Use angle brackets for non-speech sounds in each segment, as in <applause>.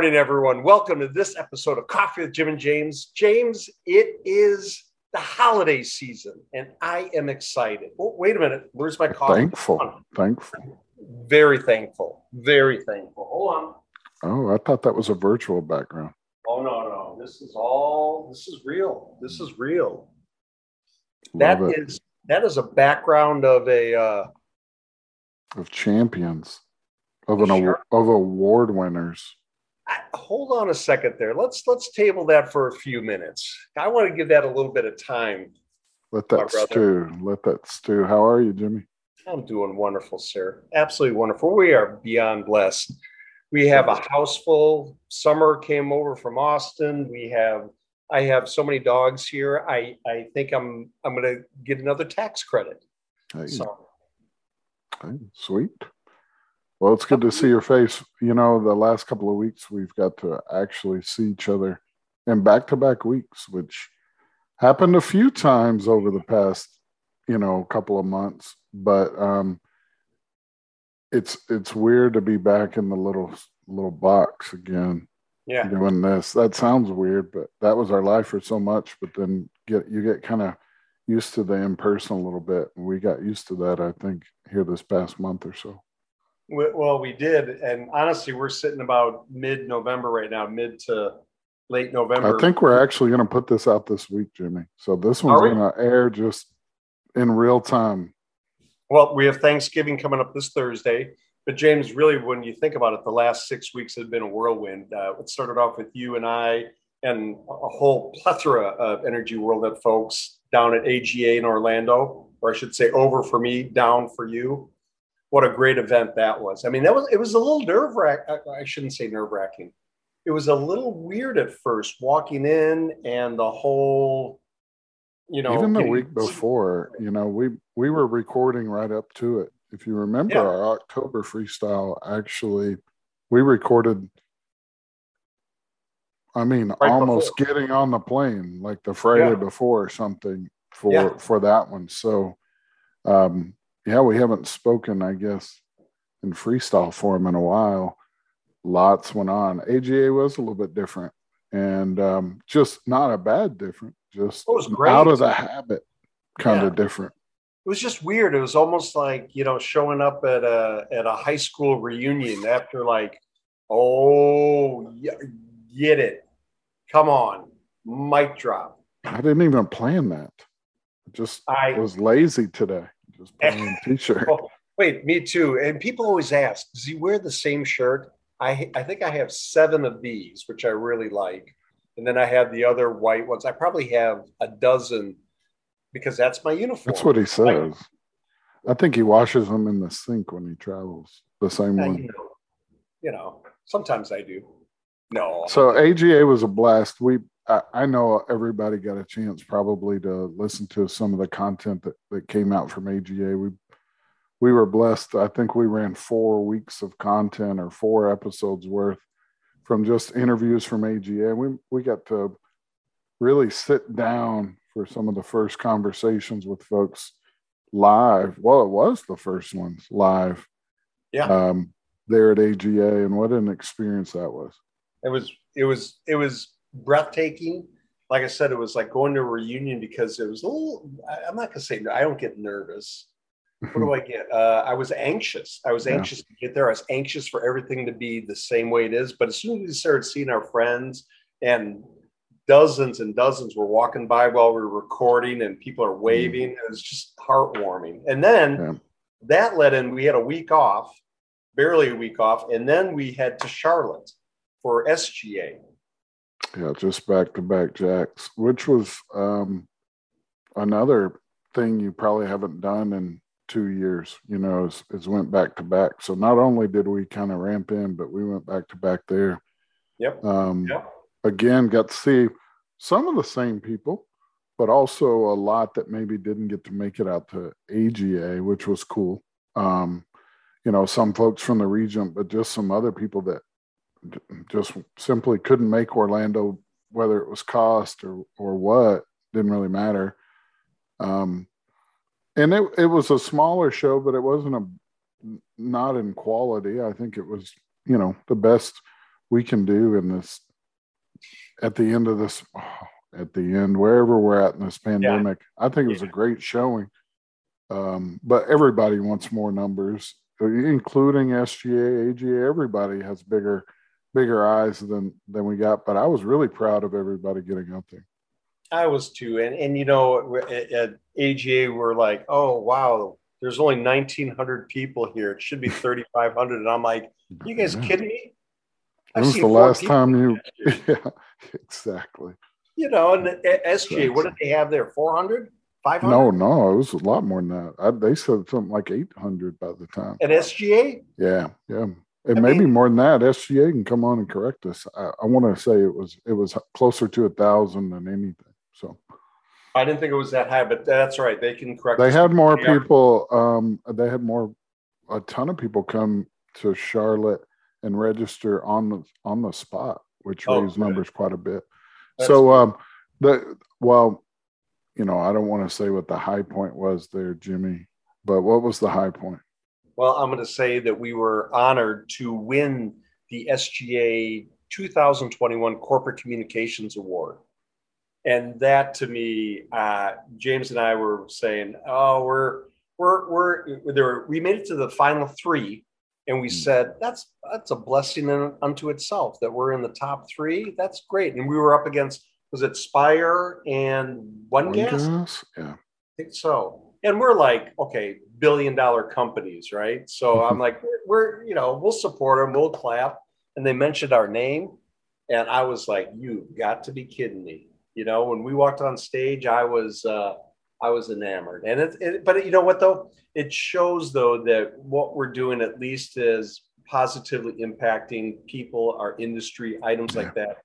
Good morning, everyone. Welcome to this episode of Coffee with Jim and James. James, it is the holiday season, and I am excited. Oh, wait a minute. Where's my coffee? Thankful. Thankful. Very thankful. Very thankful. Hold on. Oh, I thought that was a virtual background. Oh no, no. This is all this is real. This is real. Love That it. is that is a background of a uh of champions, of an Sure. of award winners. Hold on a second there. Let's let's table that for a few minutes. I want to give that a little bit of time. Let that stew. Let that stew. How are you, Jimmy? I'm doing wonderful, sir. Absolutely wonderful. We are beyond blessed. We have a house full. Summer came over from Austin. We have I have so many dogs here. I I think I'm I'm going to get another tax credit. Hey, So hey, sweet. Well, it's good to see your face. You know, the last couple of weeks we've got to actually see each other in back-to-back weeks, which happened a few times over the past, you know, couple of months. But um, it's it's weird to be back in the little little box again yeah, doing this. That sounds weird, but that was our life for so much. But then get you get kind of used to the in person a little bit. And we got used to that, I think, here this past month or so. We- well we did, and honestly, we're sitting about mid November right now, mid to late November. I think we're actually going to put this out this week, Jimmy. So this one's going to air just in real time. Well, we have Thanksgiving coming up this Thursday. But James, really, when you think about it, the last six weeks have been a whirlwind. Uh, it started off with you and I, and a whole plethora of Energy World Net folks down at AGA in Orlando, or I should say, over for me, down for you. What a great event that was! I mean, that was it was a little nerve wracking. I shouldn't say nerve wracking. It was a little weird at first walking in and the whole, you know, Even the getting- week before, you know, we we were recording right up to it. If you remember Yeah. our October freestyle, actually, we recorded. I mean, Right almost before. getting on the plane like the Friday Yeah. before or something for Yeah. for that one. So, um, yeah, we haven't spoken, I guess, in freestyle form in a while. Lots went on. AGA was a little bit different, and um, just not a bad different, just It was great. out of the habit, kind Yeah. of different. it was just weird. It was almost like you know showing up at a at a high school reunion after like, oh, get it, come on, mic drop. I didn't even plan that. I just I was lazy today. Just put on a t-shirt. <laughs> oh, wait, me too. And people always ask, does he wear the same shirt? I I think I have seven of these, which I really like, and then I have the other white ones. I probably have a dozen because that's my uniform. That's what he says. I think he washes them in the sink when he travels. The same Uh, one. you know, you know, sometimes I do. No, So AGA was a blast. We I, I know everybody got a chance probably to listen to some of the content that, that came out from AGA. We we were blessed. I think we ran four weeks of content or four episodes worth from just interviews from AGA. We we got to really sit down for some of the first conversations with folks live. Well, it was the first ones live yeah. um, there at AGA, and what an experience that was. it was it was it was breathtaking. Like i said it was like going to a reunion because it was a little i'm not gonna say i don't get nervous. What do <laughs> i get? Uh, i was anxious. I was Yeah. anxious to get there. I was anxious for everything to be the same way it is. But as soon as we started seeing our friends and dozens and dozens were walking by while we were recording and people are waving it was just heartwarming. And then Yeah. that led in we had a week off barely a week off and then we head to charlotte for sga Yeah, just back to back jacks, which was um, another thing you probably haven't done in two years. You know, is, is went back to back. So not only did we kind of ramp in, but we went back to back there. Yep. Um, Yep. Again, got to see some of the same people, but also a lot that maybe didn't get to make it out to AGA, which was cool. Um, you know, some folks from the region, but just some other people that just simply couldn't make Orlando, whether it was cost or or what, didn't really matter. Um, and it it was a smaller show, but it wasn't a not in quality. I think it was you know the best we can do in this at the end of this oh, at the end wherever we're at in this pandemic yeah. i think it was yeah. a great showing um, but everybody wants more numbers including sga aga everybody has bigger bigger eyes than than we got but i was really proud of everybody getting out there i was too and and you know at, at aga we're like oh wow there's only 1900 people here it should be 3500 and i'm like you guys yeah. kidding me when was the last time you? <laughs> Yeah, exactly. You know, and SGA, what did they have there? 400? 500? No, no, it was a lot more than that. I, they said something like 800 by the time. At SGA? Yeah, yeah. It I may mean, be more than that. SGA can come on and correct us. I, I want to say it was it was closer to a thousand than anything. So I didn't think it was that high, but that's right. They can correct. They had more people. Um, they had more, a ton of people come to Charlotte and register on the on the spot, which oh, raised numbers quite a bit. That's so um, the well, you know, I don't want to say what the high point was there, Jimmy, but what was the high point? Well, I'm going to say that we were honored to win the SGA 2021 Corporate Communications Award. And that to me, uh, James and I were saying, oh, we're, we're, we're, there, we made it to the final three and we hmm. said that's that's a blessing in, unto itself that we're in the top three. That's great. And we were up against was it Spire and One, One Gas? gas? Yeah, I think so. And we're like, okay, billion dollar companies, right? So I'm like, we're, we're, you know, we'll support them, we'll clap. And they mentioned our name, and I was like, you've got to be kidding me. You know, when we walked on stage, I was. uh I was enamored. And it, it, but you know what though? It shows though that what we're doing at least is positively impacting people, our industry, items yeah. like that.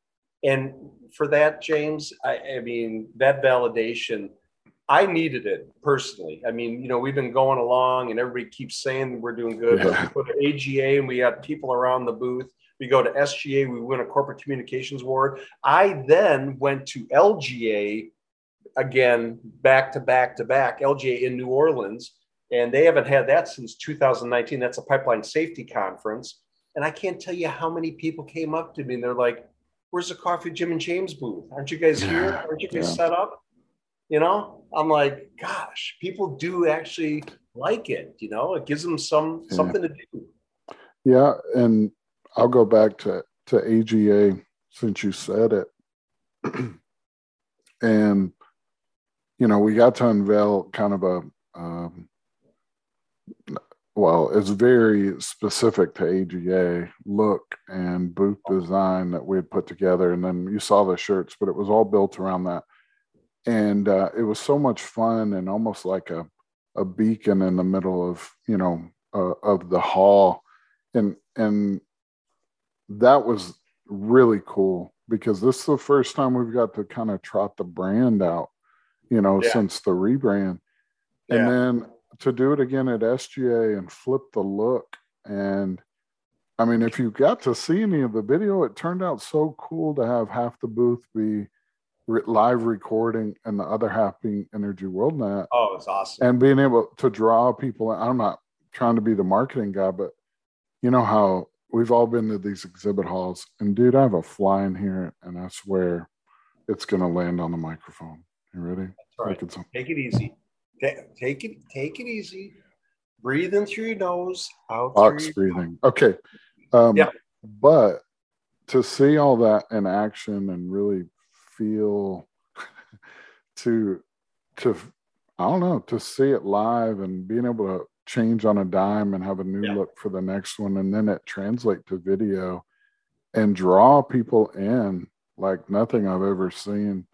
And for that, James, I, I mean, that validation, I needed it personally. I mean, you know, we've been going along and everybody keeps saying we're doing good. Yeah. But we go to AGA and we got people around the booth. We go to SGA, we win a corporate communications award. I then went to LGA again back to back to back LGA in New Orleans, and they haven't had that since 2019. That's a pipeline safety conference, and I can't tell you how many people came up to me and they're like, "Where's the Coffee Jim and James booth? Aren't you guys here? Aren't you guys yeah. set up?" You know, I'm like, gosh, people do actually like it. You know, it gives them some yeah. something to do. Yeah, and I'll go back to to AGA since you said it. <clears throat> and you know, we got to unveil kind of a, um, well, it's very specific to AGA look and booth design that we had put together. And then you saw the shirts, but it was all built around that. And uh, it was so much fun and almost like a, a beacon in the middle of, you know, uh, of the hall. And, and that was really cool because this is the first time we've got to kind of trot the brand out you know, yeah. since the rebrand. And yeah. then to do it again at SGA and flip the look. And I mean, if you got to see any of the video, it turned out so cool to have half the booth be re- live recording and the other half being Energy World Net. Oh, it's awesome. And being able to draw people. I'm not trying to be the marketing guy, but you know how we've all been to these exhibit halls. And dude, I have a fly in here, and I swear it's going to land on the microphone. You ready? Right. Take it easy. Take it. Take it easy. Breathing through your nose. Out. Box breathing. Mouth. Okay. Um, yeah. But to see all that in action and really feel <laughs> to to I don't know to see it live and being able to change on a dime and have a new yeah. look for the next one and then it translate to video and draw people in like nothing I've ever seen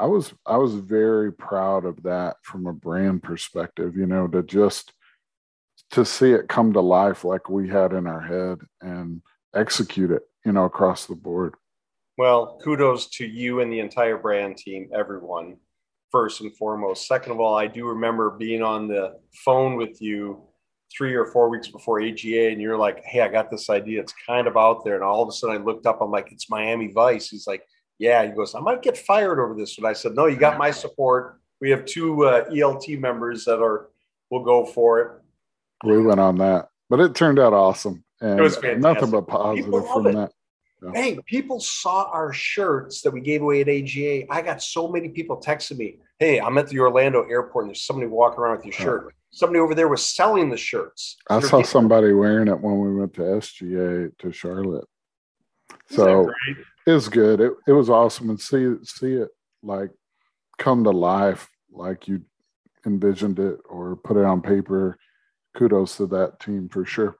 I was I was very proud of that from a brand perspective, you know, to just to see it come to life like we had in our head and execute it, you know, across the board. Well, kudos to you and the entire brand team, everyone, first and foremost. Second of all, I do remember being on the phone with you three or four weeks before AGA, and you're like, Hey, I got this idea. It's kind of out there. And all of a sudden I looked up, I'm like, It's Miami Vice. He's like, yeah, he goes, I might get fired over this. And I said, no, you got my support. We have two uh, ELT members that are, will go for it. We went on that, but it turned out awesome. And it was fantastic. nothing but positive from it. that. Yeah. Hey, people saw our shirts that we gave away at AGA. I got so many people texting me, "Hey, I'm at the Orlando airport, and there's somebody walking around with your shirt." Somebody over there was selling the shirts. I saw somebody wearing it when we went to SGA to Charlotte. So it was good. It it was awesome, and see see it like come to life like you envisioned it or put it on paper. Kudos to that team for sure.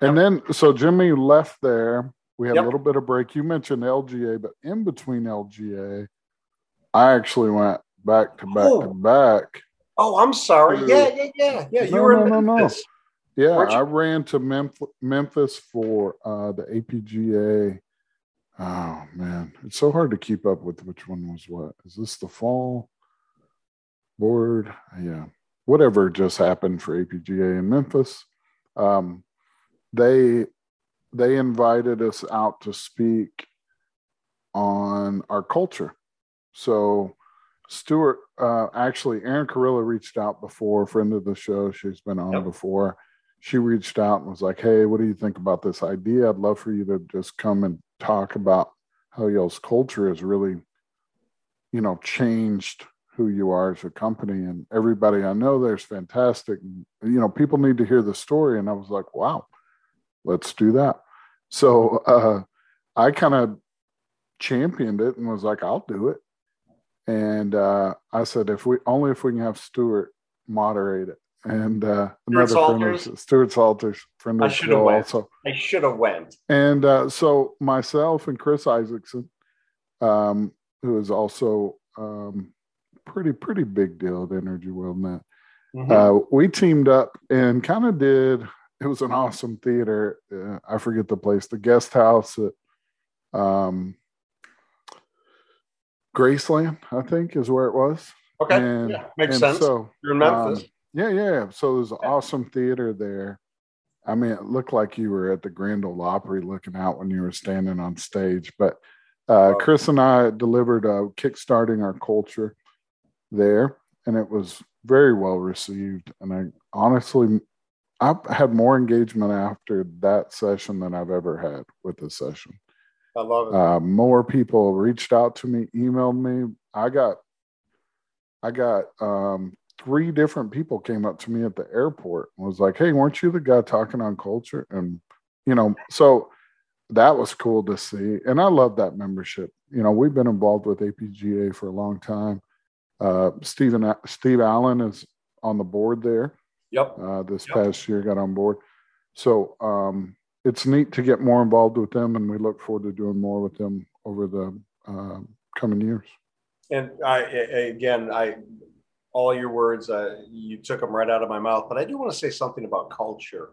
And then, so Jimmy left there. We had yep. a little bit of break. You mentioned LGA, but in between LGA, I actually went back to back oh. to back. Oh, I'm sorry. yeah, yeah, yeah, yeah. You no, were no, no, no. Yeah, I ran to Memphis, Memphis for uh, the APGA. Oh man, it's so hard to keep up with which one was what. Is this the fall board? Yeah, whatever just happened for APGA in Memphis. Um, they they invited us out to speak on our culture. So Stuart, uh, actually, Aaron Carilla reached out before, friend of the show. She's been on yep. before. She reached out and was like, "Hey, what do you think about this idea? I'd love for you to just come and talk about how y'all's culture has really, you know, changed who you are as a company. And everybody I know there's fantastic. You know, people need to hear the story. And I was like, wow, let's do that. So uh, I kind of championed it and was like, I'll do it. And uh, I said, if we only if we can have Stuart moderate it. And uh, another friend of Stuart Saulters, friend of the show also. I should have went. And uh, so myself and Chris Isaacson, um, who is also um, pretty pretty big deal at Energy World Net. Mm-hmm. Uh, we teamed up and kind of did it was an awesome theater. Uh, I forget the place, the guest house at um, Graceland, I think, is where it was. Okay, and, yeah, makes sense. So you're in Memphis. Um, yeah, yeah. So there's an awesome theater there. I mean, it looked like you were at the Grand Ole Opry looking out when you were standing on stage. But uh, Chris and I delivered a kickstarting our culture there, and it was very well received. And I honestly I've had more engagement after that session than I've ever had with the session. I love it. Uh, more people reached out to me, emailed me. I got, I got um, three different people came up to me at the airport and was like, "Hey, weren't you the guy talking on culture?" And you know, so that was cool to see, and I love that membership. You know, we've been involved with APGA for a long time. Uh, Stephen Steve Allen is on the board there. Yep. Uh, this yep. past year, got on board. So um, it's neat to get more involved with them, and we look forward to doing more with them over the uh, coming years. And I, again, I all your words, uh, you took them right out of my mouth. But I do want to say something about culture.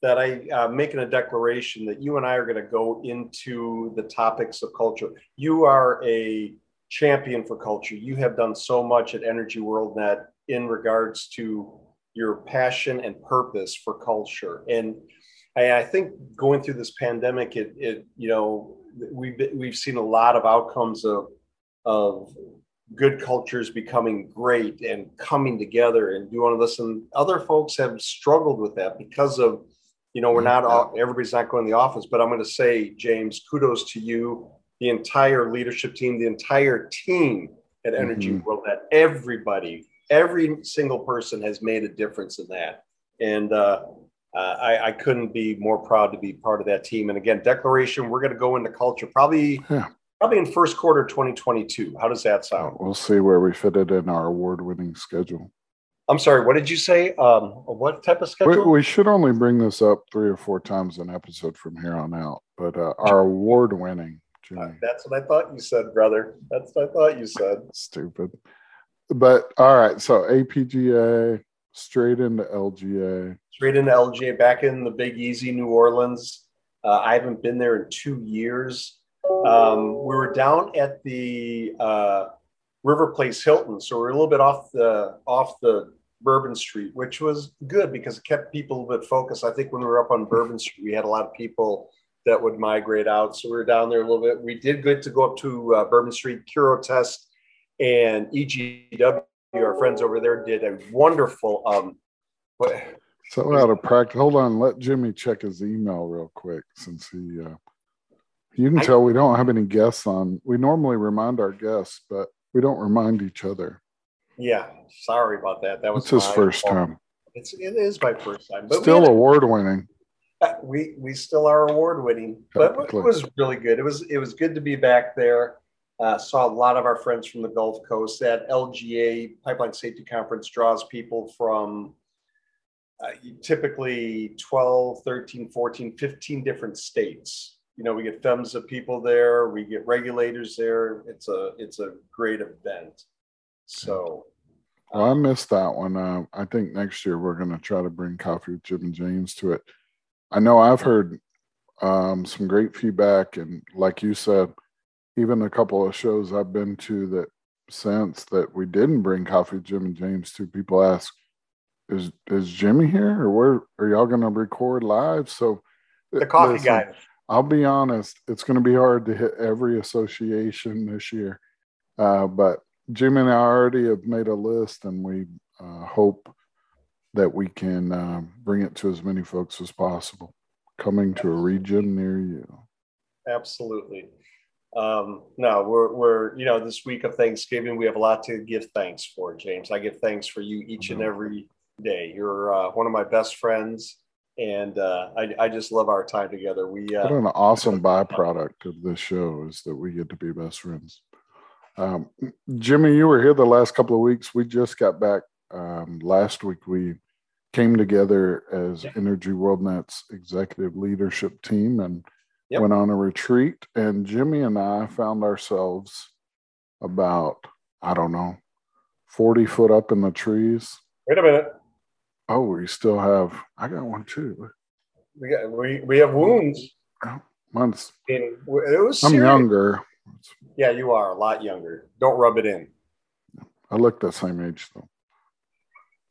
That I uh, making a declaration that you and I are going to go into the topics of culture. You are a champion for culture. You have done so much at Energy World Net in regards to your passion and purpose for culture. And I, I think going through this pandemic, it, it you know we've we've seen a lot of outcomes of of good cultures becoming great and coming together and doing this. And other folks have struggled with that because of you know we're not all everybody's not going to the office. But I'm going to say, James, kudos to you, the entire leadership team, the entire team at Energy mm-hmm. World, that everybody every single person has made a difference in that. And uh, uh, I, I, couldn't be more proud to be part of that team. And again, declaration, we're going to go into culture probably. Yeah. Probably in first quarter 2022. How does that sound? We'll see where we fit it in our award-winning schedule. I'm sorry. What did you say? Um, what type of schedule? We, we, should only bring this up three or four times an episode from here on out. But uh, our award-winning, Jimmy. Uh, that's what I thought you said, brother. That's what I thought you said. Stupid but all right, so APGA straight into LGA. Straight into LGA, back in the Big Easy, New Orleans. Uh, I haven't been there in two years. Um, we were down at the uh, River Place Hilton, so we're a little bit off the off the Bourbon Street, which was good because it kept people a little bit focused. I think when we were up on Bourbon Street, we had a lot of people that would migrate out, so we were down there a little bit. We did good to go up to uh, Bourbon Street, Curo Test and EGW, our friends over there, did a wonderful. Um, so out of practice, hold on. Let Jimmy check his email real quick since he uh, You can tell we don't have any guests on. We normally remind our guests, but we don't remind each other. Yeah, sorry about that. That was it's his first fault. time. It's it is my first time, but still award winning. We we still are award winning, but it was really good. It was it was good to be back there. Uh, saw a lot of our friends from the Gulf Coast. That LGA Pipeline Safety Conference draws people from uh, typically 12, 13, 14, 15 different states. You know, we get PHMSA people there, we get regulators there. It's a it's a great event. So well, I missed that one. Uh, I think next year we're going to try to bring Coffee with Jim and James to it. I know I've heard um, some great feedback, and like you said, even a couple of shows I've been to that since that we didn't bring Coffee Jim and James to, people ask, "Is is Jimmy here, or where are y'all going to record live?" So the coffee listen, guy. I'll be honest, it's going to be hard to hit every association this year, uh, but Jim and I already have made a list, and we uh, hope that we can uh, bring it to as many folks as possible. Coming to a region near you. Absolutely. Um, no, we're we're you know this week of Thanksgiving we have a lot to give thanks for, James. I give thanks for you each and mm-hmm. every day. You're uh, one of my best friends, and uh, I I just love our time together. We uh, what an awesome byproduct of this show is that we get to be best friends. Um, Jimmy, you were here the last couple of weeks. We just got back um, last week. We came together as. Energy WorldNet's executive leadership team and yep. went on a retreat. And Jimmy and I found ourselves about, I don't know, 40 foot up in the trees. Wait a minute. Oh, we still have, I got one too. We got, we, we have wounds. Months. mine's, it was I'm younger. Yeah, you are a lot younger. Don't rub it in. I look the same age though.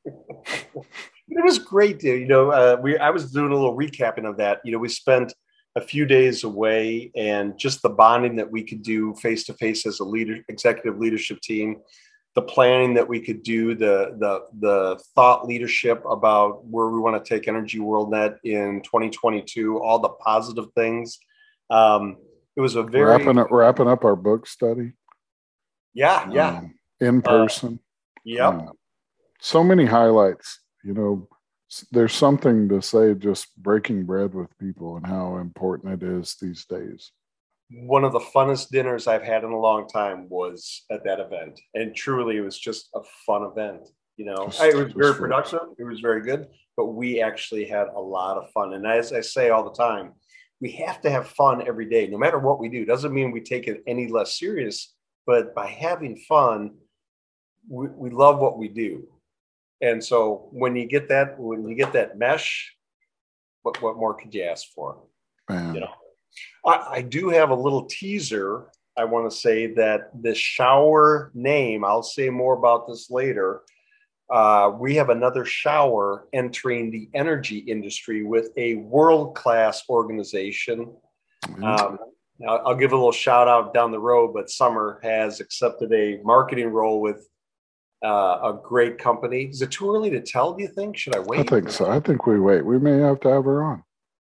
<laughs> it was great. dude. You know, uh, we I was doing a little recapping of that. You know, we spent a few days away, and just the bonding that we could do face to face as a leader, executive leadership team, the planning that we could do, the the the thought leadership about where we want to take Energy WorldNet in 2022, all the positive things. Um, it was a very wrapping up wrapping up our book study. Yeah, yeah. Um, in person. Uh, yep. Um, so many highlights. You know, there's something to say just breaking bread with people and how important it is these days. One of the funnest dinners I've had in a long time was at that event, and truly, it was just a fun event. You know, just, it was very productive. It was very good, but we actually had a lot of fun. And as I say all the time, we have to have fun every day, no matter what we do. Doesn't mean we take it any less serious, but by having fun, we, we love what we do. And so when you get that, when you get that mesh, what, what more could you ask for? You know, I, I do have a little teaser. I want to say that the shower name, I'll say more about this later uh, we have another shower entering the energy industry with a world class organization. Mm-hmm. Um, I'll, I'll give a little shout out down the road, but Summer has accepted a marketing role with uh, a great company. Is it too early to tell? Do you think? Should I wait? I think so. I think we wait. We may have to have her on.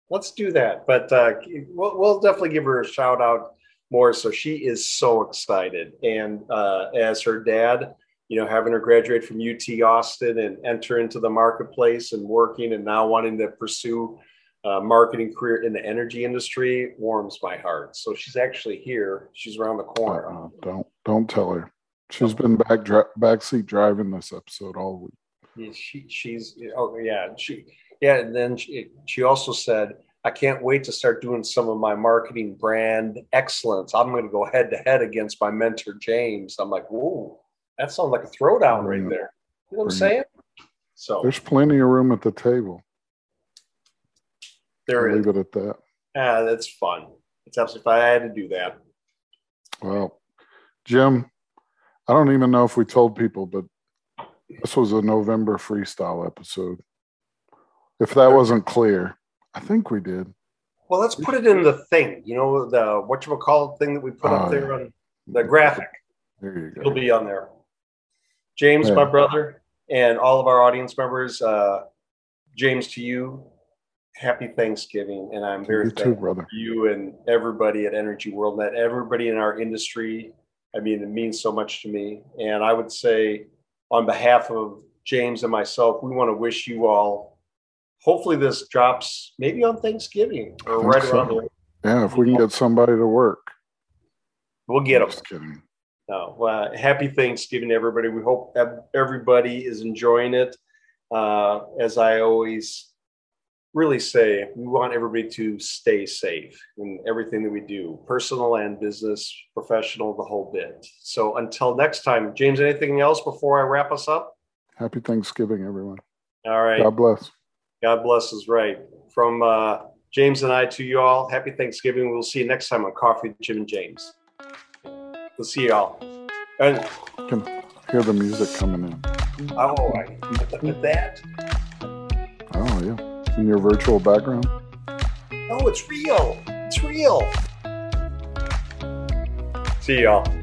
Let's do that. But uh, we'll, we'll, definitely give her a shout out more. So she is so excited, and uh, as her dad, you know, having her graduate from UT Austin and enter into the marketplace and working and now wanting to pursue a marketing career in the energy industry warms my heart. So she's actually here. She's around the corner. Uh, don't don't tell her. She's been back backseat driving this episode all week. Yeah, she she's oh yeah she yeah and then she, she also said I can't wait to start doing some of my marketing brand excellence. I'm going to go head to head against my mentor James. I'm like, whoa, that sounds like a throwdown right there. You know what I'm saying? So there's plenty of room at the table. There I'll is. Leave it at that. Ah, that's fun. It's absolutely fun. I had to do that. Well, Jim, I don't even know if we told people, but this was a November freestyle episode. If that wasn't clear, I think we did. Well, let's put it in the thing. You know, the what you call thing that we put up oh, there on the graphic. There you go. It'll be on there. James, my brother, and all of our audience members, uh, James, to you, happy Thanksgiving, and I'm very you thankful too, brother. for you and everybody at Energy World Net, everybody in our industry. I mean, it means so much to me, and I would say, on behalf of James and myself, we want to wish you all. Hopefully, this drops maybe on Thanksgiving or right so. around there. Yeah, if we can get somebody to work. We'll get them. Just kidding. No, well, happy Thanksgiving, to everybody. We hope everybody is enjoying it. Uh, as I always really say, we want everybody to stay safe in everything that we do, personal and business, professional, the whole bit. So until next time, James, anything else before I wrap us up? Happy Thanksgiving, everyone. All right. God bless. God bless is right. From uh, James and I to you all, happy Thanksgiving. We'll see you next time on Coffee with Jim and James. We'll see you all. And Can hear the music coming in. oh, I, that. Oh yeah, in your virtual background. No, it's real. It's real. See y'all.